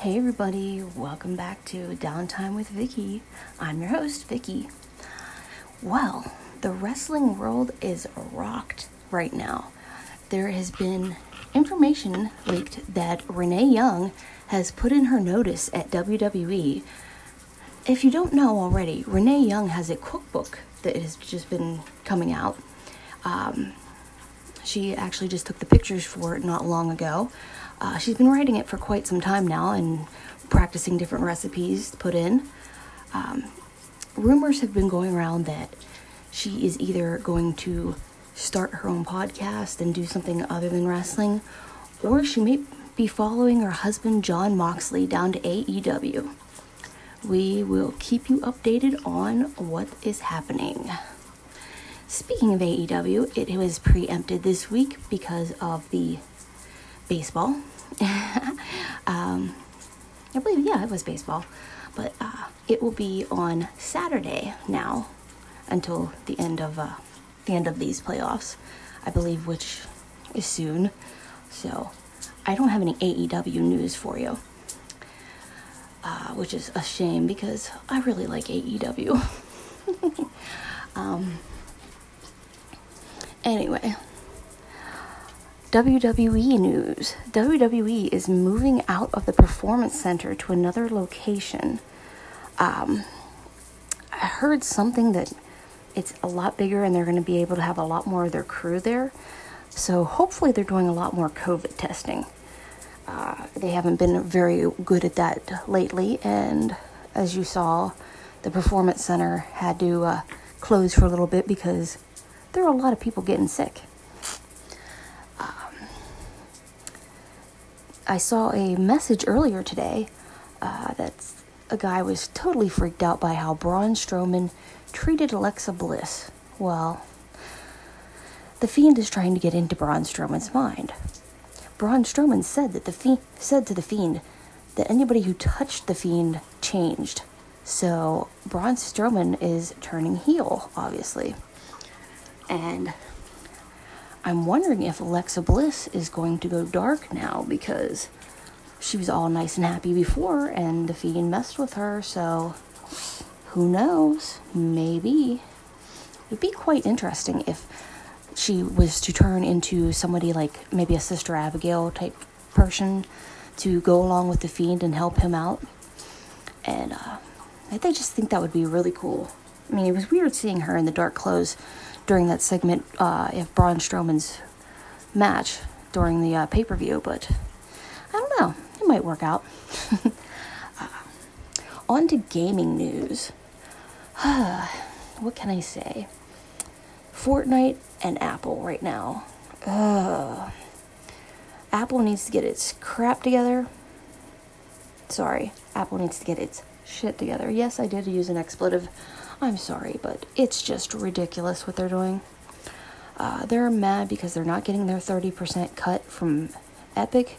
Hey everybody, welcome back to Downtime with Vicky. I'm your host, Vicky. Well, the wrestling world is rocked right now. There has been information leaked that Renee Young has put in her notice at WWE. If you don't know already, Renee Young has a cookbook that has just been coming out. Um, she actually just took the pictures for it not long ago. Uh, she's been writing it for quite some time now and practicing different recipes to put in. Um, rumors have been going around that she is either going to start her own podcast and do something other than wrestling, or she may be following her husband Jon Moxley down to AEW. We will keep you updated on what is happening. Speaking of AEW, it was preempted this week because of the baseball. um, I believe, yeah, it was baseball. But uh, it will be on Saturday now until the end of uh, the end of these playoffs, I believe, which is soon. So I don't have any AEW news for you, uh, which is a shame because I really like AEW. um, anyway, WWE news WWE is moving out of the Performance Center to another location. Um, I heard something that it's a lot bigger and they're going to be able to have a lot more of their crew there. So hopefully they're doing a lot more COVID testing. Uh, they haven't been very good at that lately, and as you saw, the Performance Center had to uh, close for a little bit because there are a lot of people getting sick. I saw a message earlier today uh, that a guy was totally freaked out by how Braun Strowman treated Alexa Bliss. Well, the Fiend is trying to get into Braun Strowman's mind. Braun Strowman said that the Fiend said to the Fiend that anybody who touched the Fiend changed. So Braun Strowman is turning heel, obviously. And I'm wondering if Alexa Bliss is going to go dark now because she was all nice and happy before and the Fiend messed with her, so who knows? Maybe. It'd be quite interesting if she was to turn into somebody like maybe a Sister Abigail type person to go along with the Fiend and help him out. And uh, I just think that would be really cool. I mean, it was weird seeing her in the dark clothes during that segment uh, of Braun Strowman's match during the uh, pay per view, but I don't know. It might work out. uh, on to gaming news. what can I say? Fortnite and Apple right now. Ugh. Apple needs to get its crap together. Sorry, Apple needs to get its shit together. Yes, I did use an expletive I'm sorry, but it's just ridiculous what they're doing. Uh, they're mad because they're not getting their 30% cut from Epic.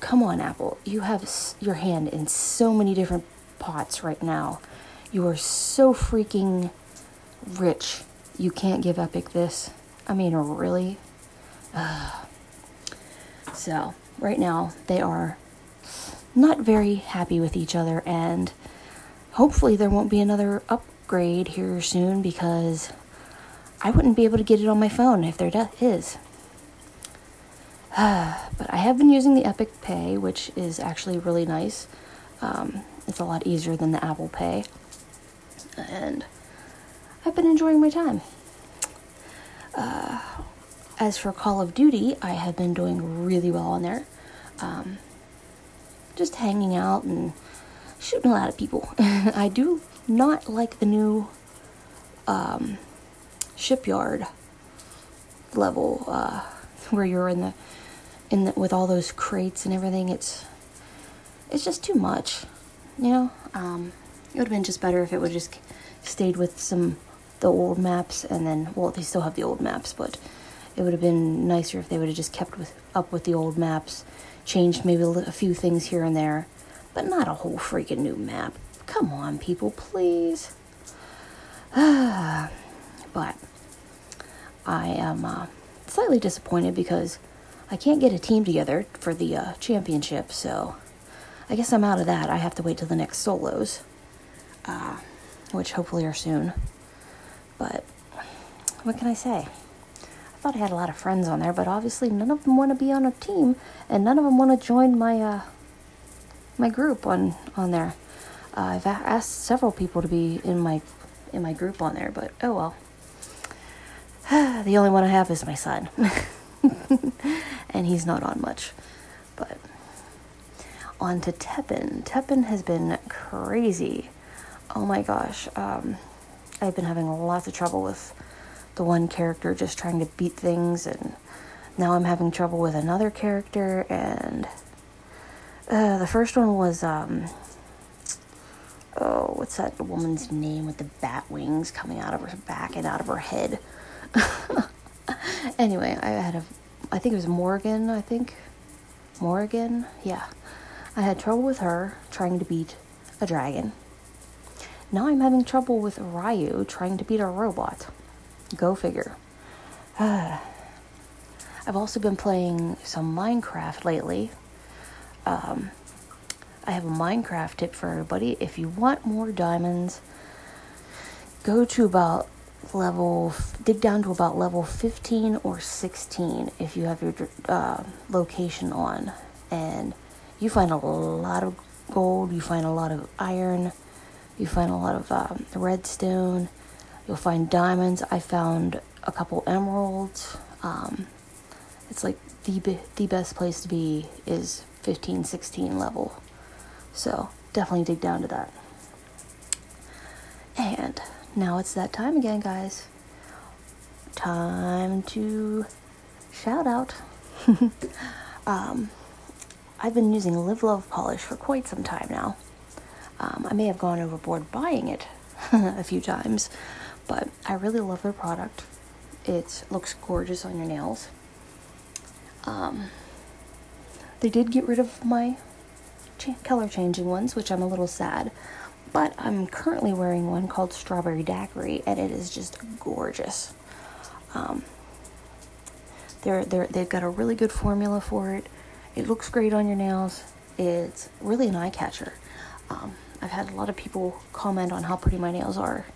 Come on, Apple. You have your hand in so many different pots right now. You are so freaking rich. You can't give Epic this. I mean, really? Uh, so, right now, they are not very happy with each other, and hopefully there won't be another upgrade here soon because I wouldn't be able to get it on my phone if there is. but I have been using the Epic Pay, which is actually really nice. Um, it's a lot easier than the Apple Pay. And I've been enjoying my time. Uh, as for Call of Duty, I have been doing really well on there. Um, just hanging out and shooting a lot of people. I do not like the new um, shipyard level uh, where you're in the in the, with all those crates and everything. It's it's just too much, you know. Um, it would have been just better if it would just stayed with some the old maps and then well they still have the old maps, but it would have been nicer if they would have just kept with up with the old maps, changed maybe a few things here and there but not a whole freaking new map. Come on, people, please. but I am uh, slightly disappointed because I can't get a team together for the uh, championship, so I guess I'm out of that. I have to wait till the next solos, uh, which hopefully are soon. But what can I say? I thought I had a lot of friends on there, but obviously none of them want to be on a team, and none of them want to join my uh, my group on on there. Uh, I've asked several people to be in my in my group on there, but oh well. the only one I have is my son, and he's not on much. But on to Teppen. Teppen has been crazy. Oh my gosh. Um, I've been having lots of trouble with the one character just trying to beat things, and now I'm having trouble with another character. And uh, the first one was um, oh, what's that woman's name with the bat wings coming out of her back and out of her head? anyway, I had a, I think it was Morgan. I think Morgan. Yeah, I had trouble with her trying to beat a dragon. Now I'm having trouble with Ryu trying to beat a robot. Go figure. I've also been playing some Minecraft lately. Um, I have a Minecraft tip for everybody. If you want more diamonds, go to about level, dig down to about level 15 or 16 if you have your uh, location on. And you find a lot of gold, you find a lot of iron, you find a lot of um, redstone, you'll find diamonds. I found a couple emeralds. Um, it's like the, the best place to be is 15, 16 level. So definitely dig down to that. And now it's that time again, guys. Time to shout out. um, I've been using Live Love Polish for quite some time now. Um, I may have gone overboard buying it a few times, but I really love their product. It looks gorgeous on your nails. Um, they did get rid of my color changing ones, which I'm a little sad. But I'm currently wearing one called Strawberry Daiquiri, and it is just gorgeous. Um, they're, they're, they've got a really good formula for it. It looks great on your nails. It's really an eye catcher. Um, I've had a lot of people comment on how pretty my nails are.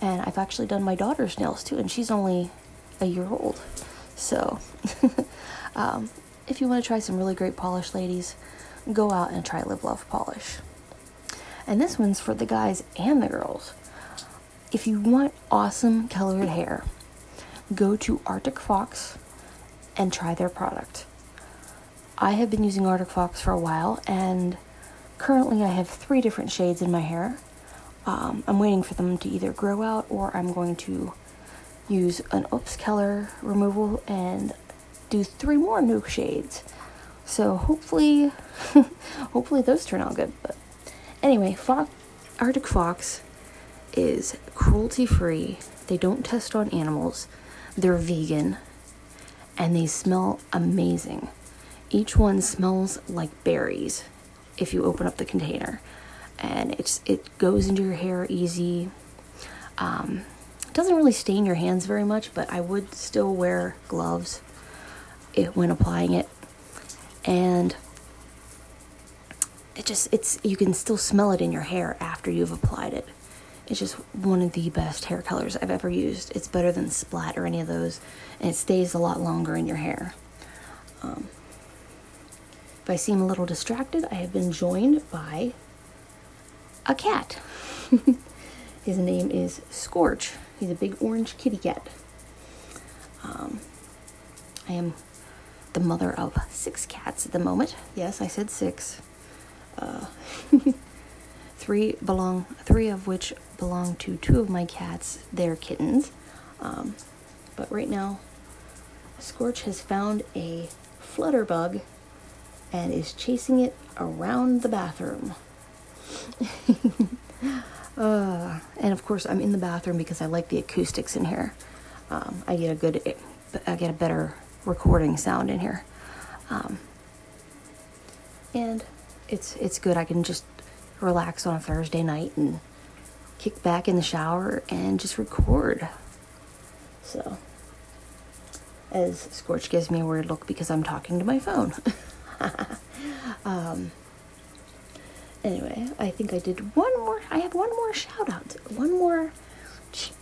And I've actually done my daughter's nails too, and she's only a year old. So, um, if you want to try some really great polish, ladies, go out and try Live Love Polish. And this one's for the guys and the girls. If you want awesome colored hair, go to Arctic Fox and try their product. I have been using Arctic Fox for a while, and currently I have three different shades in my hair. Um, I'm waiting for them to either grow out or I'm going to use an Oops color removal and do three more new shades. So hopefully, hopefully those turn out good. But anyway, Fo- Arctic Fox is cruelty free. They don't test on animals. They're vegan, and they smell amazing. Each one smells like berries if you open up the container, and it's it goes into your hair easy. Um, it doesn't really stain your hands very much, but I would still wear gloves it, when applying it. And it just it's you can still smell it in your hair after you've applied it. It's just one of the best hair colors i've ever used. It's better than splat or any of those and it stays a lot longer in your hair. Um, if i seem a little distracted i have been joined by a cat. His name is scorch. He's a big orange kitty cat. Um, i am the mother of six cats at the moment. Yes, I said six. Uh, three belong, three of which belong to two of my cats. They're kittens. Um, but right now, Scorch has found a flutterbug and is chasing it around the bathroom. uh, and of course, I'm in the bathroom because I like the acoustics in here. Um, I get a good, I get a better recording sound in here. Um, and it's it's good. I can just relax on a Thursday night and kick back in the shower and just record. So, as Scorch gives me a weird look because I'm talking to my phone. um, anyway, I think I did one more. I have one more shout out, one more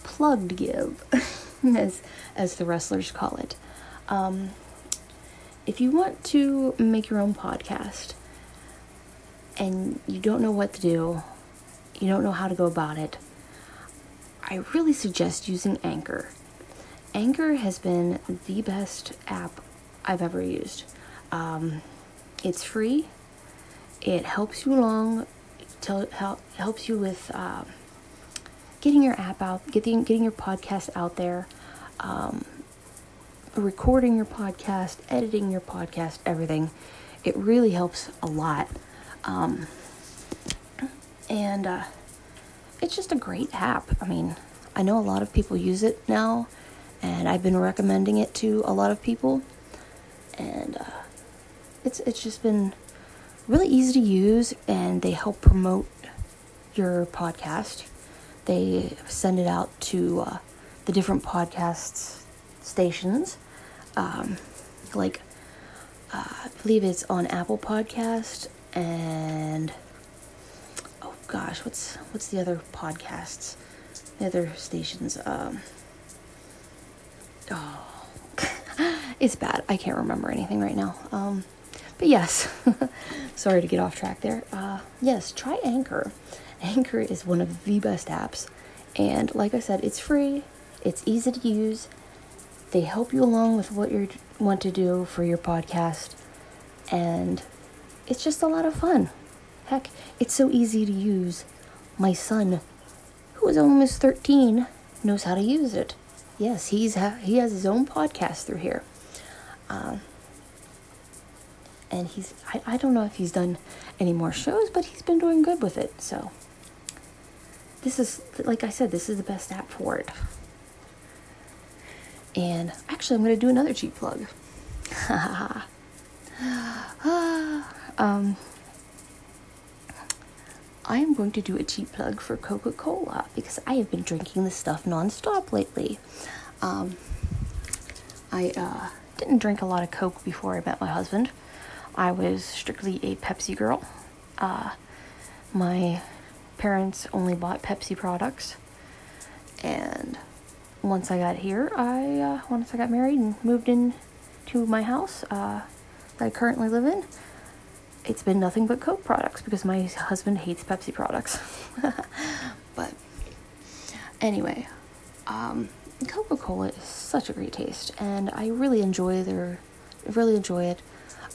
plug to give, as as the wrestlers call it. Um, if you want to make your own podcast and you don't know what to do, you don't know how to go about it, I really suggest using Anchor. Anchor has been the best app I've ever used. Um, it's free. It helps you along. Tell, help, helps you with uh, getting your app out, getting getting your podcast out there, um, recording your podcast, editing your podcast, everything. It really helps a lot, um, and uh, it's just a great app. I mean, I know a lot of people use it now, and I've been recommending it to a lot of people, and uh, it's it's just been really easy to use, and they help promote your podcast. They send it out to uh, the different podcasts stations, um, like uh, I believe it's on Apple Podcast and oh gosh, what's what's the other podcasts? The other stations. Um, oh, it's bad. I can't remember anything right now. Um, but yes, sorry to get off track there. Uh, yes, try Anchor. Anchor is one of the best apps. And like I said, it's free, it's easy to use. They help you along with what you want to do for your podcast. And it's just a lot of fun. Heck, it's so easy to use. My son, who is almost 13, knows how to use it. Yes, he's ha- he has his own podcast through here. Um, and he's I, I don't know if he's done any more shows but he's been doing good with it so this is like i said this is the best app for it and actually i'm going to do another cheap plug. Um, i am going to do a cheap plug for coca-cola because i have been drinking this stuff nonstop lately. Um, i uh, didn't drink a lot of coke before i met my husband. I was strictly a Pepsi girl. Uh, my parents only bought Pepsi products, and once I got here, I uh, once I got married and moved in to my house uh, that I currently live in, it's been nothing but Coke products because my husband hates Pepsi products. but anyway, um, Coca Cola is such a great taste, and I really enjoy their, really enjoy it.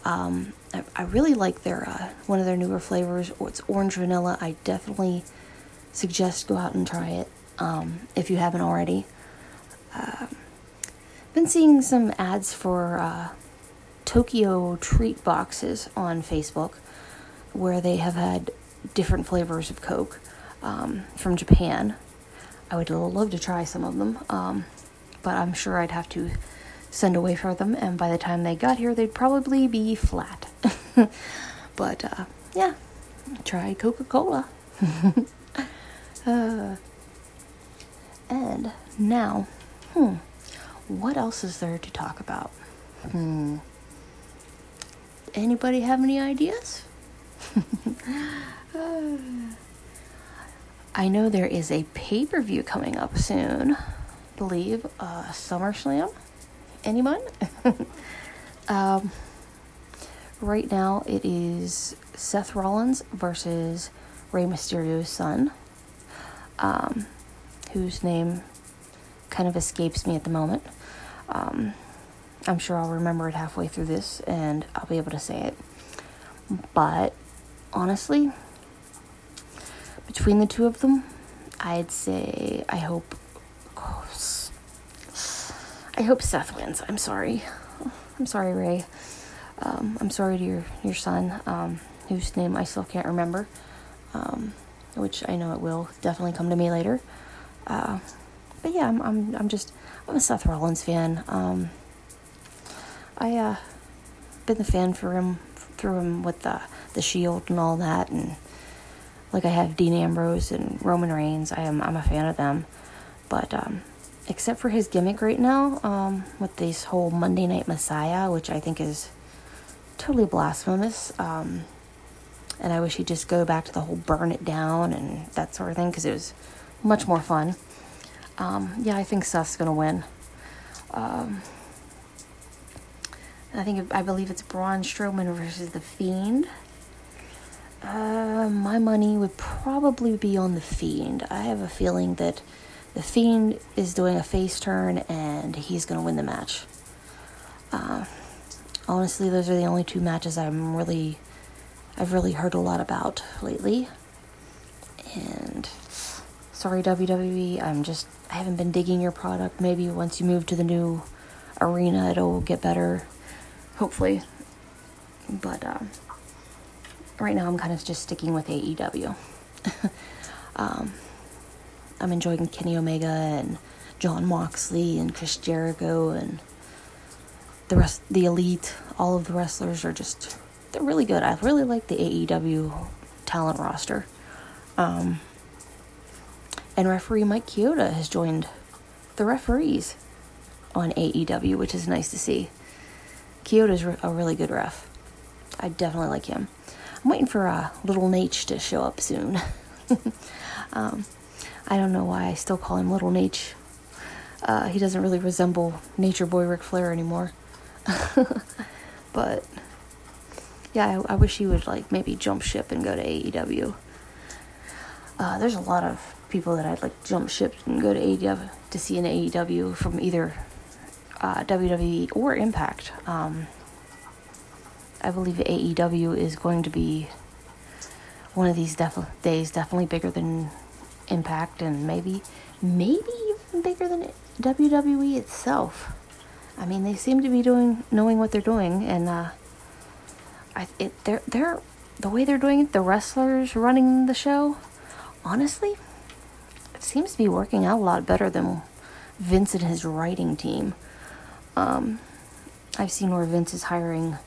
Um, I, I, really like their uh, one of their newer flavors. It's orange vanilla. I definitely suggest go out and try it um, if you haven't already. Uh, been seeing some ads for uh, Tokyo treat boxes on Facebook, where they have had different flavors of Coke um, from Japan. I would love to try some of them, um, but I'm sure I'd have to send away for them, and by the time they got here, they'd probably be flat. but uh, yeah, try Coca Cola. uh, and now, hmm, what else is there to talk about? Hmm. Anybody have any ideas? I know there is a pay per view coming up soon. I believe uh, SummerSlam anyone? um, right now it is Seth Rollins versus Rey Mysterio's son, um, whose name kind of escapes me at the moment. Um, I'm sure I'll remember it halfway through this and I'll be able to say it. But honestly, between the two of them, I'd say I hope I hope Seth wins. I'm sorry. I'm sorry, Rey. Um, I'm sorry to your your son, um, whose name I still can't remember, um, which I know it will definitely come to me later. Uh, but yeah, I'm, I'm I'm just I'm a Seth Rollins fan. Um, I uh, been the fan for him through him with the the Shield and all that, and like I have Dean Ambrose and Roman Reigns. I am I'm a fan of them, but um, except for his gimmick right now um, with this whole Monday Night Messiah, which I think is totally blasphemous. Um, and I wish he'd just go back to the whole burn it down and that sort of thing because it was much more fun. Um, yeah, I think Seth's gonna win. Um, I think I believe it's Braun Strowman versus the Fiend. Uh, my money would probably be on the Fiend. I have a feeling that the Fiend is doing a face turn and he's gonna win the match. Uh, honestly, those are the only two matches I'm really, I've really heard a lot about lately. And sorry, WWE, I'm just, I haven't been digging your product. Maybe once you move to the new arena, it'll get better, hopefully. But uh, right now, I'm kind of just sticking with AEW. um, I'm enjoying Kenny Omega and Jon Moxley and Chris Jericho and the rest, the elite, all of the wrestlers are just, they're really good. I really like the AEW talent roster. Um, and referee Mike Chioda has joined the referees on AEW, which is nice to see. Chioda's a really good ref. I definitely like him. I'm waiting for uh, Little Nate to show up soon. um, I don't know why I still call him Little Nate. Uh, he doesn't really resemble Nature Boy Ric Flair anymore. but yeah, I, I, wish he would like maybe jump ship and go to AEW. Uh, there's a lot of people that I'd like jump ship and go to AEW to see an AEW from either uh, WWE or Impact. Um, I believe AEW is going to be one of these def- days definitely bigger than Impact and maybe maybe even bigger than WWE itself. I mean, they seem to be doing knowing what they're doing, and uh, I it they're they're the way they're doing it. The wrestlers running the show, honestly, it seems to be working out a lot better than Vince and his writing team. Um, I've seen where Vince is hiring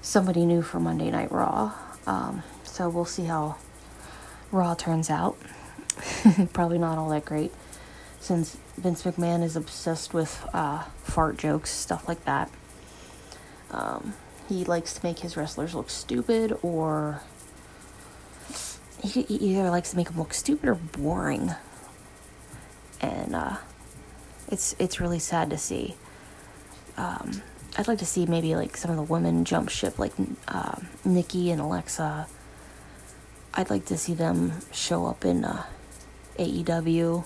somebody new for Monday Night Raw, um, so we'll see how Raw turns out. Probably not all that great since Vince McMahon is obsessed with uh, fart jokes, stuff like that. Um, he likes to make his wrestlers look stupid, or he, he either likes to make them look stupid or boring. And uh, it's it's really sad to see. Um, I'd like to see maybe like some of the women jump ship, like uh, Nikki and Alexa. I'd like to see them show up in uh, AEW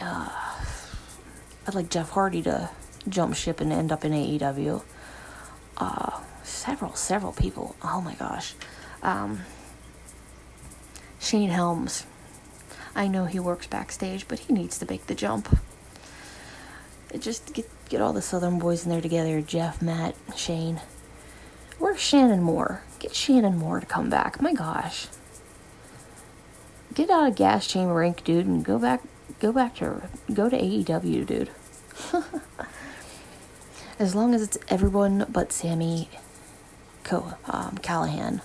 uh, I'd like Jeff Hardy to jump ship and end up in AEW. Uh, several, several people. Oh my gosh. Um, Shane Helms. I know he works backstage, but he needs to make the jump. Just get get all the Southern boys in there together. Jeff, Matt, Shane. Where's Shannon Moore? Get Shannon Moore to come back. My gosh. Get out of Gas Chamber Inc., dude, and go back go back to go to AEW, dude. as long as it's everyone but Sami Co- um, Callihan.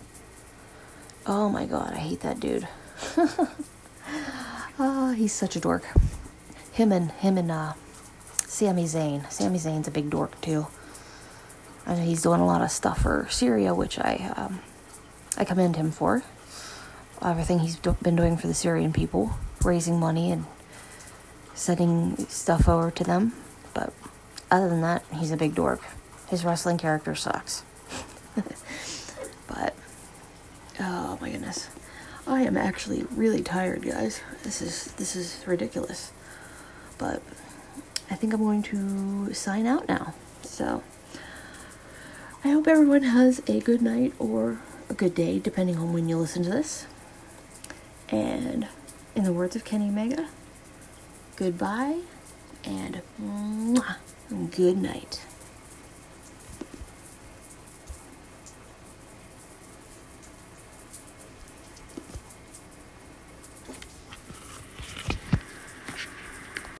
Oh my god, I hate that dude. Ah, he's such a dork. Him and him and uh, Sami Zayn. Sami Zayn's a big dork too. I know he's doing a lot of stuff for Syria, which I um, I commend him for. Everything he's do- been doing for the Syrian people, raising money and sending stuff over to them. But other than that, he's a big dork. His wrestling character sucks. but oh my goodness. I am actually really tired, guys. This is this is ridiculous. But I think I'm going to sign out now. So I hope everyone has a good night or a good day, depending on when you listen to this. And in the words of Kenny Omega, goodbye and good night.